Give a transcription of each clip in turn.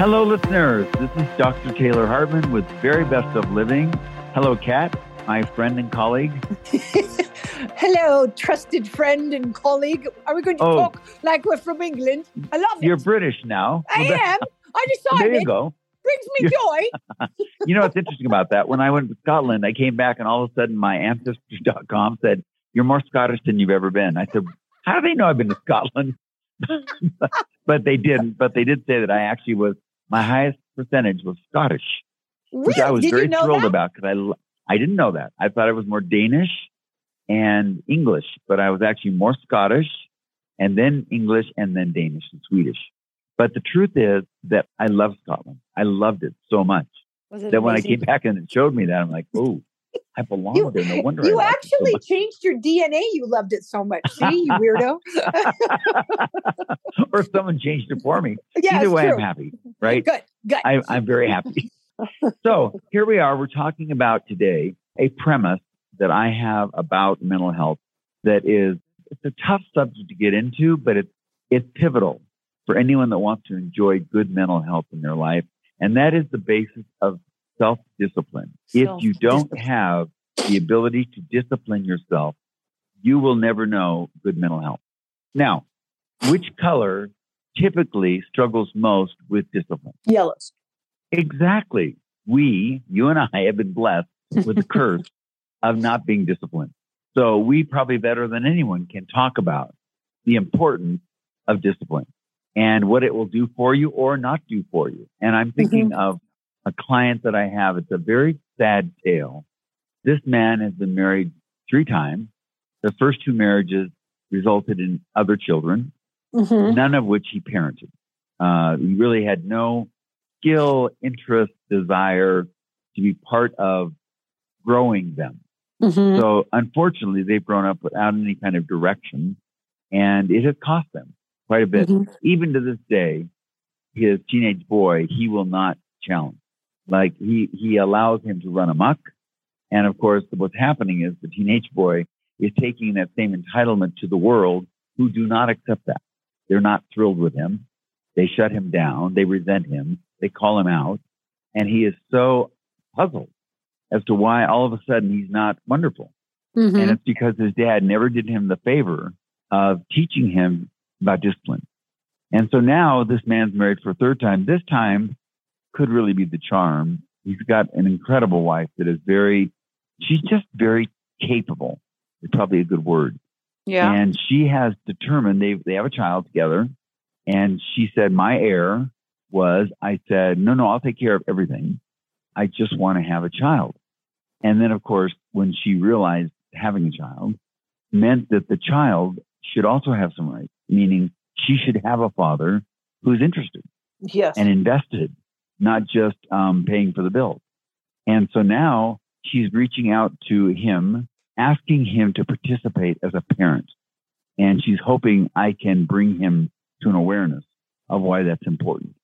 Hello, listeners. This is Dr. Taylor Hartman with Very Best of Living. Hello, Kat, my friend and colleague. Hello, trusted friend and colleague. Are we going to Oh. talk like we're from England? I love it. You're British now. I Well, am. I decided. There you go. Brings me joy. You know what's interesting about that? When I went to Scotland, I came back and all of a sudden my ancestry.com said, You're more Scottish than you've ever been. I said, How do they know I've been to Scotland? but they didn't. But they did say that I actually was, my highest percentage was Scottish, which I was Did very you know thrilled that? about because I I didn't know that. I thought it was more Danish and English, but I was actually more Scottish and then English and then Danish and Swedish. But the truth is that I love Scotland. I loved it so much it that when I came back and it showed me that, I'm like, oh, I belong You- there. No wonder You it so actually changed your DNA. You loved it so much. See, you weirdo. or someone changed it for me. yeah, Either way, true. I'm happy, right? Good, good. I, I'm very happy. so here we are. We're talking about today a premise that I have about mental health that is it's a tough subject to get into, but it's it's pivotal for anyone that wants to enjoy good mental health in their life, and that is the basis of self discipline. If you don't have the ability to discipline yourself, you will never know good mental health. Now, which color typically struggles most with discipline? Yellows. Exactly. We, you and I, have been blessed with the curse of not being disciplined. So we probably better than anyone can talk about the importance of discipline and what it will do for you or not do for you. And I'm mm-hmm. thinking of a client that I have. It's a very sad tale. This man has been married three times. The first two marriages resulted in other children Mhm. none of which he parented. Uh, he really had no skill, interest, desire to be part of growing them. Mhm. So unfortunately, they've grown up without any kind of direction and it has cost them quite a bit. Mhm. Even to this day, his teenage boy, he will not challenge. Like he, he allows him to run amok. And of course, what's happening is the teenage boy is taking that same entitlement to the world who do not accept that. They're not thrilled with him. They shut him down. They resent him. They call him out. And he is so puzzled as to why all of a sudden he's not wonderful. Mhm. And it's because his dad never did him the favor of teaching him about discipline. And so now this man's married for a third time. This time could really be the charm. He's got an incredible wife that is very, she's just very capable. It's probably a good word. Yeah. And she has determined they they have a child together. And she said, My error was I said, No, no, I'll take care of everything. I just want to have a child. And then of course, when she realized having a child meant that the child should also have some rights, meaning she should have a father who's interested yes. and invested, not just um, paying for the bills. And so now she's reaching out to him, asking him to participate as a parent. And she's hoping I can bring him to an awareness of why that's important.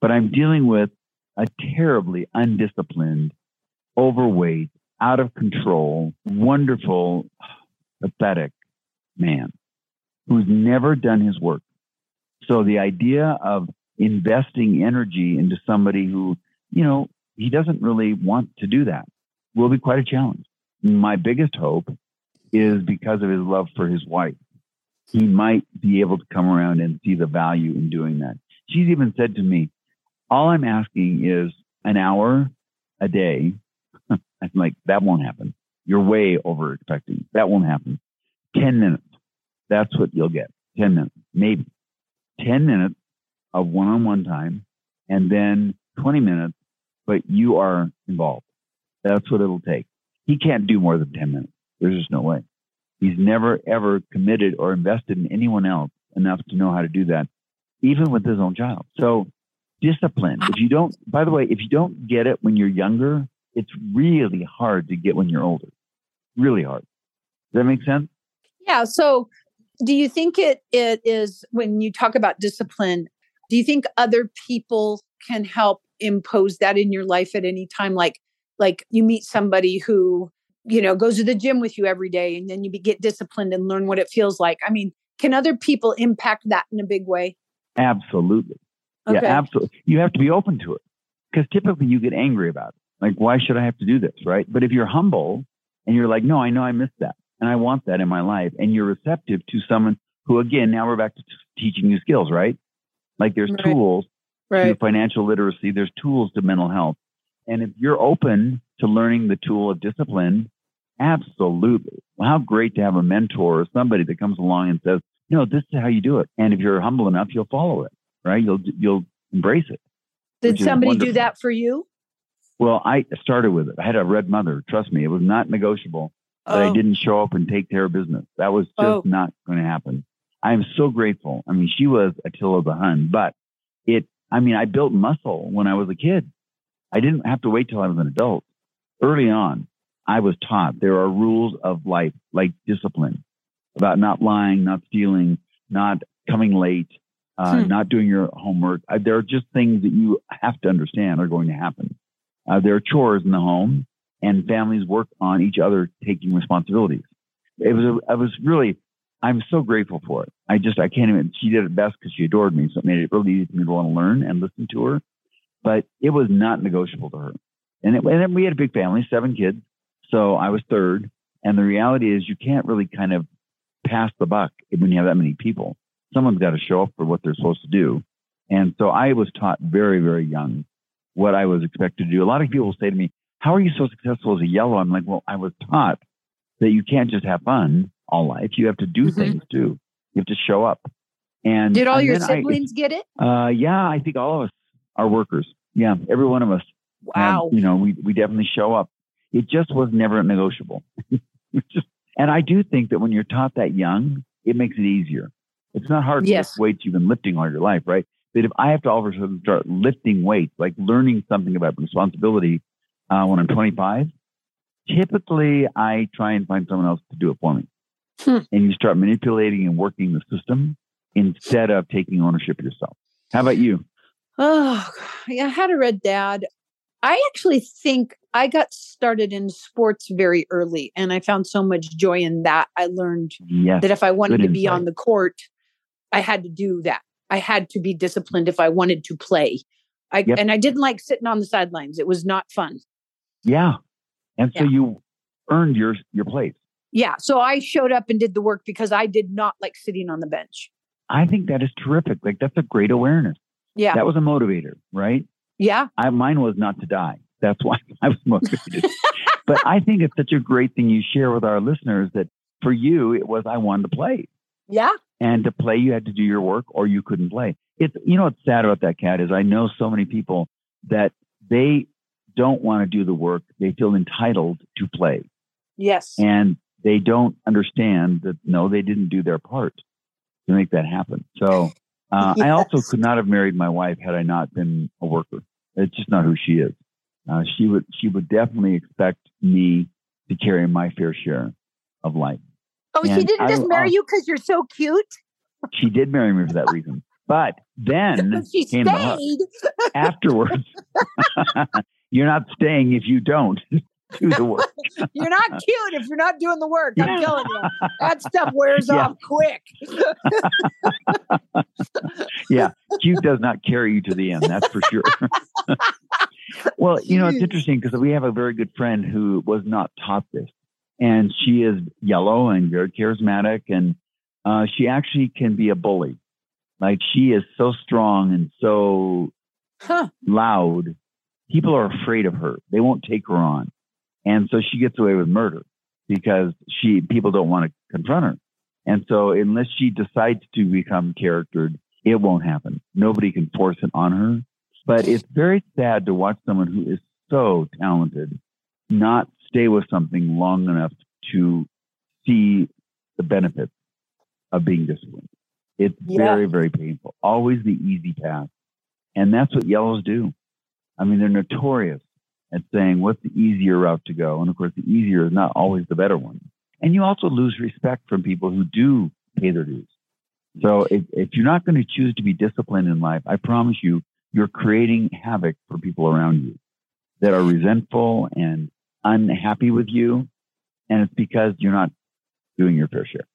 But I'm dealing with a terribly undisciplined, overweight, out of control, wonderful, pathetic man who's never done his work. So the idea of investing energy into somebody who, you know, he doesn't really want to do that will be quite a challenge. My biggest hope is because of his love for his wife. He might be able to come around and see the value in doing that. She's even said to me, all I'm asking is an hour a day. I'm like, that won't happen. You're way over expecting. That won't happen. 10 minutes. That's what you'll get. 10 minutes, maybe 10 minutes of one on one time and then 20 minutes, but you are involved. That's what it'll take. He can't do more than 10 minutes. There's just no way. He's never ever committed or invested in anyone else enough to know how to do that, even with his own child. So discipline. If you don't, by the way, if you don't get it when you're younger, it's really hard to get when you're older. Really hard. Does that make sense? Yeah. So, do you think it it is when you talk about discipline? Do you think other people can help impose that in your life at any time? Like, like you meet somebody who you know goes to the gym with you every day, and then you get disciplined and learn what it feels like. I mean, can other people impact that in a big way? Absolutely. Okay. Yeah, absolutely. You have to be open to it because typically you get angry about it. Like, why should I have to do this? Right. But if you're humble and you're like, no, I know I missed that and I want that in my life, and you're receptive to someone who, again, now we're back to t- teaching you skills, right? Like there's right. tools right. to financial literacy, there's tools to mental health. And if you're open to learning the tool of discipline, absolutely. Well, how great to have a mentor or somebody that comes along and says, no, this is how you do it. And if you're humble enough, you'll follow it, right? You'll, you'll embrace it. Did somebody do that for you? Well, I started with it. I had a red mother. Trust me, it was not negotiable that oh. I didn't show up and take care of business. That was just oh. not going to happen. I am so grateful. I mean, she was Attila the Hun, but it, I mean, I built muscle when I was a kid. I didn't have to wait till I was an adult. Early on, I was taught there are rules of life, like discipline, about not lying, not stealing, not coming late, uh, hmm. not doing your homework. Uh, there are just things that you have to understand are going to happen. Uh, there are chores in the home, and families work on each other taking responsibilities. It was, a, I was really, I'm so grateful for it. I just, I can't even, she did it best because she adored me. So it made it really easy for me to want to learn and listen to her. But it was not negotiable to her. And, it, and then we had a big family, seven kids. So I was third. And the reality is you can't really kind of pass the buck when you have that many people. Someone's got to show up for what they're supposed to do. And so I was taught very, very young what I was expected to do. A lot of people say to me, how are you so successful as a yellow? I'm like, well, I was taught that you can't just have fun all life. You have to do mm-hmm. things too. You have to show up. And did all and your siblings I, get it? Uh, yeah, I think all of us are workers. Yeah, every one of us. Wow. you know, we we definitely show up. It just was never negotiable. just, and I do think that when you're taught that young, it makes it easier. It's not hard yes. to lift weights you've been lifting all your life, right? But if I have to all of a sudden start lifting weights, like learning something about responsibility uh, when I'm 25, typically I try and find someone else to do it for me. Hmm. And you start manipulating and working the system instead of taking ownership yourself. How about you? Oh, yeah, I had a red dad. I actually think I got started in sports very early and I found so much joy in that. I learned yes, that if I wanted to be on the court, I had to do that. I had to be disciplined if I wanted to play. I, yep. And I didn't like sitting on the sidelines. It was not fun. Yeah. And so yeah. you earned your your place. Yeah. So I showed up and did the work because I did not like sitting on the bench. I think that is terrific. Like that's a great awareness. Yeah. That was a motivator, right? Yeah. I, mine was not to die. That's why I was motivated. but I think it's such a great thing you share with our listeners that for you, it was I wanted to play. Yeah. And to play, you had to do your work or you couldn't play. It's, you know, what's sad about that Kat is I know so many people that they don't want to do the work. They feel entitled to play. Yes. And they don't understand that no, they didn't do their part to make that happen. So uh, yes. I also could not have married my wife had I not been a worker. It's just not who she is. Uh, she would she would definitely expect me to carry my fair share of life. Oh, and she didn't just marry uh, you because you're so cute. She did marry me for that reason. But then she came stayed. Afterwards. you're not staying if you don't do the work. you're not cute if you're not doing the work. I'm telling you, that stuff wears yeah. off quick. yeah, cute does not carry you to the end. That's for sure. well, you know, it's interesting because we have a very good friend who was not taught this, and she is yellow and very charismatic, and uh, she actually can be a bully. Like she is so strong and so huh. loud. People are afraid of her. They won't take her on. And so she gets away with murder because she people don't want to confront her. And so unless she decides to become charactered, it won't happen. Nobody can force it on her. But it's very sad to watch someone who is so talented not stay with something long enough to see the benefits of being disciplined. It's yeah. very, very painful. Always the easy path. And that's what yellows do. I mean, they're notorious at saying what's the easier route to go. And of course, the easier is not always the better one. And you also lose respect from people who do pay their dues. So if, if you're not going to choose to be disciplined in life, I promise you, you're creating havoc for people around you that are resentful and unhappy with you. And it's because you're not doing your fair share.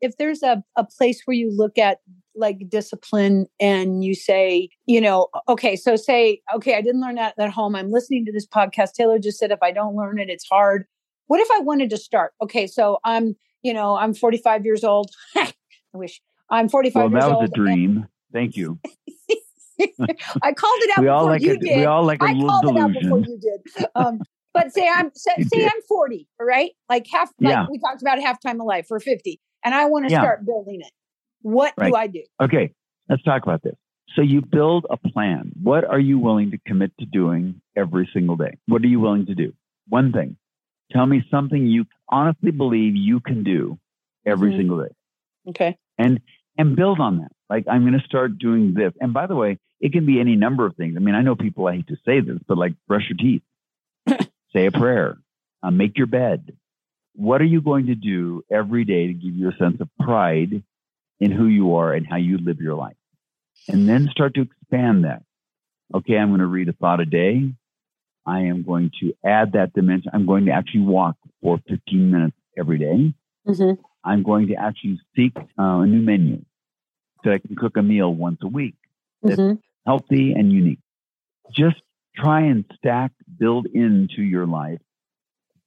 If there's a, a place where you look at like discipline and you say, you know, okay, so say, okay, I didn't learn that at home. I'm listening to this podcast. Taylor just said if I don't learn it, it's hard. What if I wanted to start? Okay, so I'm, you know, I'm 45 years old. I wish I'm 45 well, years old. That was a dream. Thank you. I called it out we all before like you a, did. We all like a I called delusion. it out before you did. Um, but say I'm say, say I'm 40, right? Like half like Yeah. we talked about halftime of life for 50, and I want to Yeah. start building it. What Right. do I do? Okay, let's talk about this. So you build a plan. What are you willing to commit to doing every single day? What are you willing to do? One thing. Tell me something you honestly believe you can do every Mhm. single day. Okay. and and build on that. Like I'm going to start doing this. And by the way, it can be any number of things. I mean, I know people. I hate to say this, but like brush your teeth, say a prayer, uh, make your bed. What are you going to do every day to give you a sense of pride in who you are and how you live your life? And then start to expand that. Okay, I'm going to read a thought a day. I am going to add that dimension. I'm going to actually walk for 15 minutes every day. Mm-hmm. I'm going to actually seek uh, a new menu so I can cook a meal once a week, That's- Mm-hmm. healthy and unique. Just try and stack, build into your life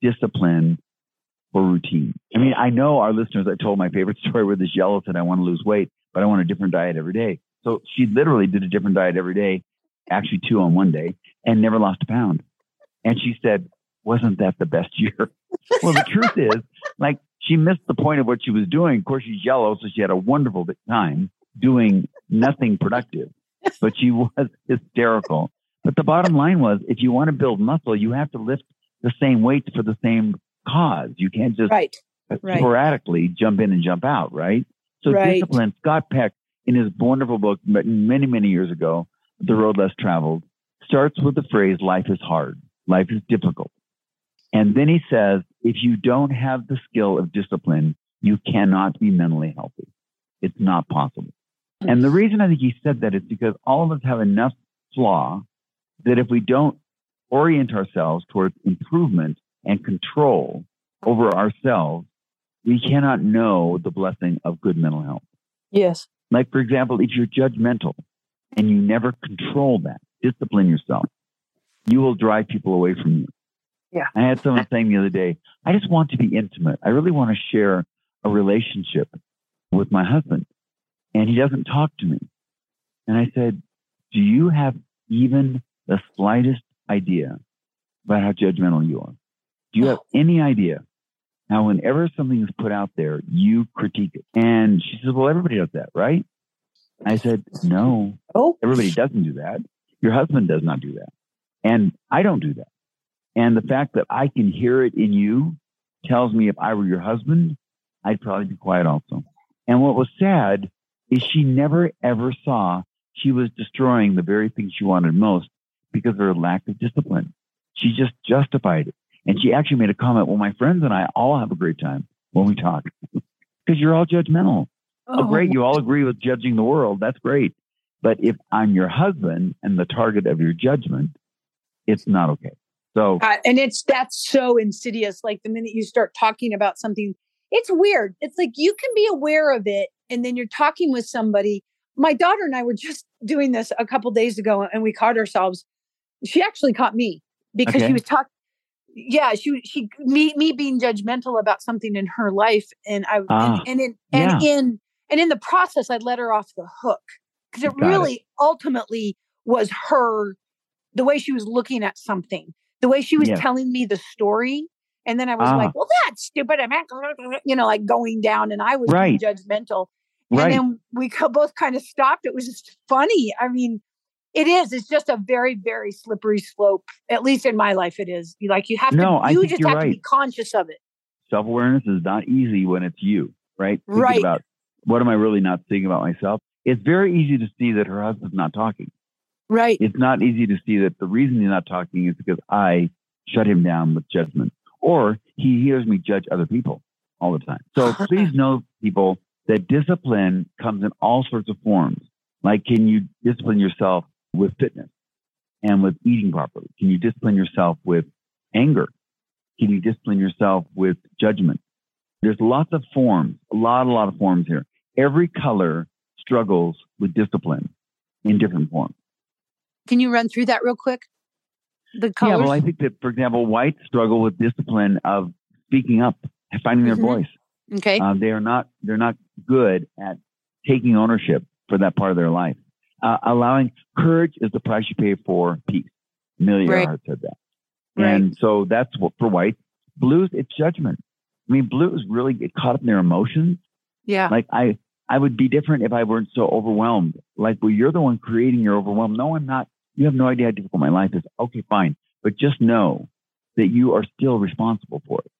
discipline routine. I mean, I know our listeners, I told my favorite story where this yellow said, I want to lose weight, but I want a different diet every day. So she literally did a different diet every day, actually two on one day, and never lost a pound. And she said, wasn't that the best year? well, the truth is, like, she missed the point of what she was doing. Of course, she's yellow, so she had a wonderful time doing nothing productive, but she was hysterical. But the bottom line was, if you want to build muscle, you have to lift the same weights for the same cause. You can't just Right. Right. sporadically jump in and jump out, right? So Right. discipline, Scott Peck, in his wonderful book many, many years ago, The Road Less Traveled, starts with the phrase, life is hard, life is difficult. And then he says, if you don't have the skill of discipline, you cannot be mentally healthy. It's not possible. And the reason I think he said that is because all of us have enough flaw that if we don't orient ourselves towards improvement and control over ourselves, we cannot know the blessing of good mental health. Yes. Like, for example, if you're judgmental and you never control that, discipline yourself, you will drive people away from you. Yeah. I had someone saying the other day, I just want to be intimate. I really want to share a relationship with my husband, and he doesn't talk to me. And I said, Do you have even the slightest idea about how judgmental you are? Do you have any idea how, whenever something is put out there, you critique it? And she says, Well, everybody does that, right? I said, No, Oh. everybody doesn't do that. Your husband does not do that. And I don't do that. And the fact that I can hear it in you tells me if I were your husband, I'd probably be quiet also. And what was sad is she never ever saw she was destroying the very thing she wanted most because of her lack of discipline. She just justified it. And she actually made a comment, well, my friends and I all have a great time when we talk because you're all judgmental. Oh, great. You all agree with judging the world. That's great. But if I'm your husband and the target of your judgment, it's not okay. So, Uh, and it's that's so insidious. Like the minute you start talking about something, it's weird. It's like you can be aware of it, and then you're talking with somebody. My daughter and I were just doing this a couple days ago, and we caught ourselves. She actually caught me because Okay. she was talking. Yeah, she she me me being judgmental about something in her life, and I Ah, and, and in and in and in the process, I let her off the hook because it Got it. really ultimately was her the way she was looking at something, the way she was Yes. telling me the story. And then I was Ah. like, well, that's stupid. I'm, you know, like going down and I was being Right. judgmental. right. And then we both kind of stopped. It was just funny. I mean, it is. It's just a very, very slippery slope. At least in my life, it is. You like you have No, to. I You just you're to be right. conscious of it. Self awareness is not easy when it's you, right? Thinking Right. about what am I really not seeing about myself? It's very easy to see that her husband's not talking. Right. It's not easy to see that the reason he's not talking is because I shut him down with judgment, or he hears me judge other people all the time. So uh-huh. please know, people, that discipline comes in all sorts of forms. Like, can you discipline yourself with fitness and with eating properly? Can you discipline yourself with anger? Can you discipline yourself with judgment? There's lots of forms, a lot, a lot of forms here. Every color struggles with discipline in different forms. Can you run through that real quick? The colors? Yeah, well, I think that, for example, whites struggle with discipline of speaking up finding their Mhm. voice. okay. Uh, they are not they're not good at taking ownership for that part of their life. Uh, allowing courage is the price you pay for peace. Amelia Right. Said that, Right. and so that's what for white. Blues, it's judgment. I mean, blues really get caught up in their emotions. yeah. Like I, I would be different if I weren't so overwhelmed. Like, well, you're the one creating your overwhelm. No, I'm not. You have no idea how difficult my life is. Okay, fine, but just know that you are still responsible for it.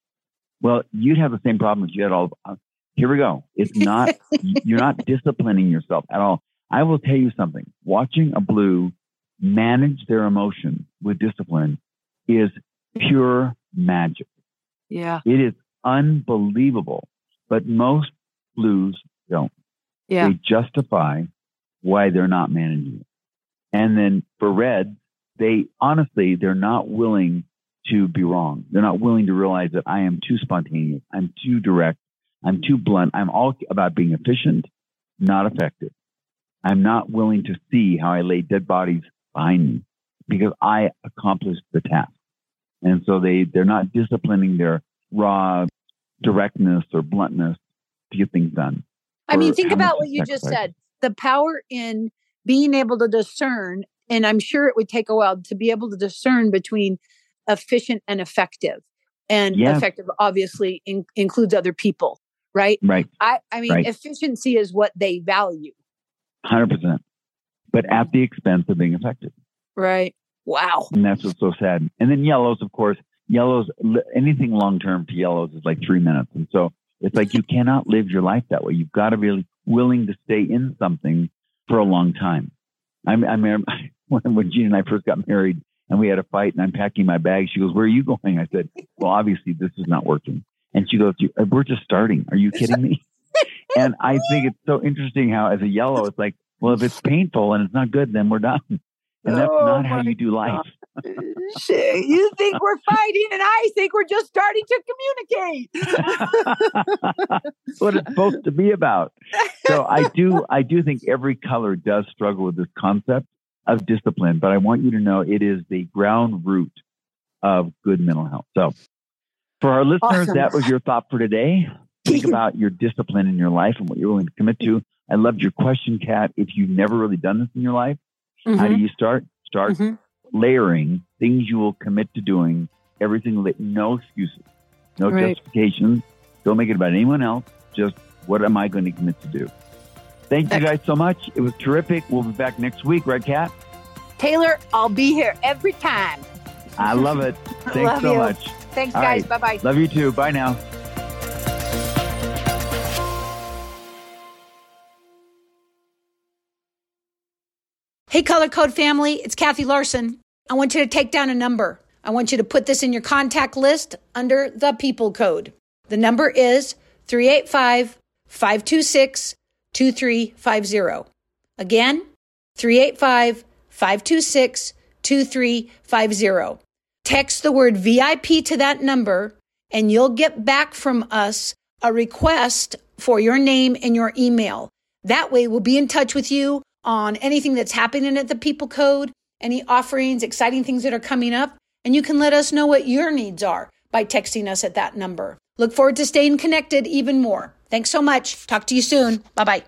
Well, you'd have the same problem as you had all. Uh, here we go. It's not. you're not disciplining yourself at all. I will tell you something. Watching a blue manage their emotion with discipline is pure magic. yeah. It is unbelievable. But most blues don't. Yeah. They justify why they're not managing it. And then for red, they honestly, they're not willing to be wrong. They're not willing to realize that I am too spontaneous. I'm too direct. I'm too blunt. I'm all about being efficient, not effective. I'm not willing to see how I lay dead bodies behind me because I accomplished the task. And so they, they're not disciplining their raw directness or bluntness to get things done. I mean, think about what you just said the power in being able to discern. And I'm sure it would take a while to be able to discern between efficient and effective. And Yeah. effective obviously in, includes other people, right? Right. I, I mean, Right. efficiency is what they value, Hundred percent. But at the expense of being effective. right? Wow. And that's what's so sad. And then yellows, of course, yellows, anything long term to yellows is like three minutes. And so it's like you cannot live your life that way. You've got to be willing to stay in something for a long time. I'm, I mean, when, when Gina and I first got married and we had a fight and I'm packing my bag, she goes, Where are you going? I said, Well, obviously this is not working. And she goes, We're just starting. Are you kidding me? And I think it's so interesting how, as a yellow, it's like, Well, if it's painful and it's not good, then we're done. And that's Oh not how you do life. You think we're fighting, and I think we're just starting to communicate. what it's supposed to be about. So I do, I do think every color does struggle with this concept of discipline, but I want you to know it is the ground root of good mental health. So for our listeners, Awesome. that was your thought for today. Think about your discipline in your life and what you're willing to commit to. I loved your question, Kat. If you've never really done this in your life, how do you start? Start Mhm. layering things you will commit to doing everything. No excuses, no Right. justifications. Don't make it about anyone else. Just what am I going to commit to do? Thank you guys so much. It was terrific. We'll be back next week, right, Kat? Taylor, I'll be here every time. I love it. Thanks Love so you. much. Thanks, All guys. right. Bye bye. Love you too. Bye now. Hey, Color Code family, it's Kathy Larson. I want you to take down a number. I want you to put this in your contact list under the people code. The number is 385 526 2350. Again, 385 526 2350. Text the word VIP to that number, and you'll get back from us a request for your name and your email. That way, we'll be in touch with you on anything that's happening at the People Code, any offerings, exciting things that are coming up, and you can let us know what your needs are by texting us at that number. Look forward to staying connected even more. Thanks so much. Talk to you soon. Bye bye.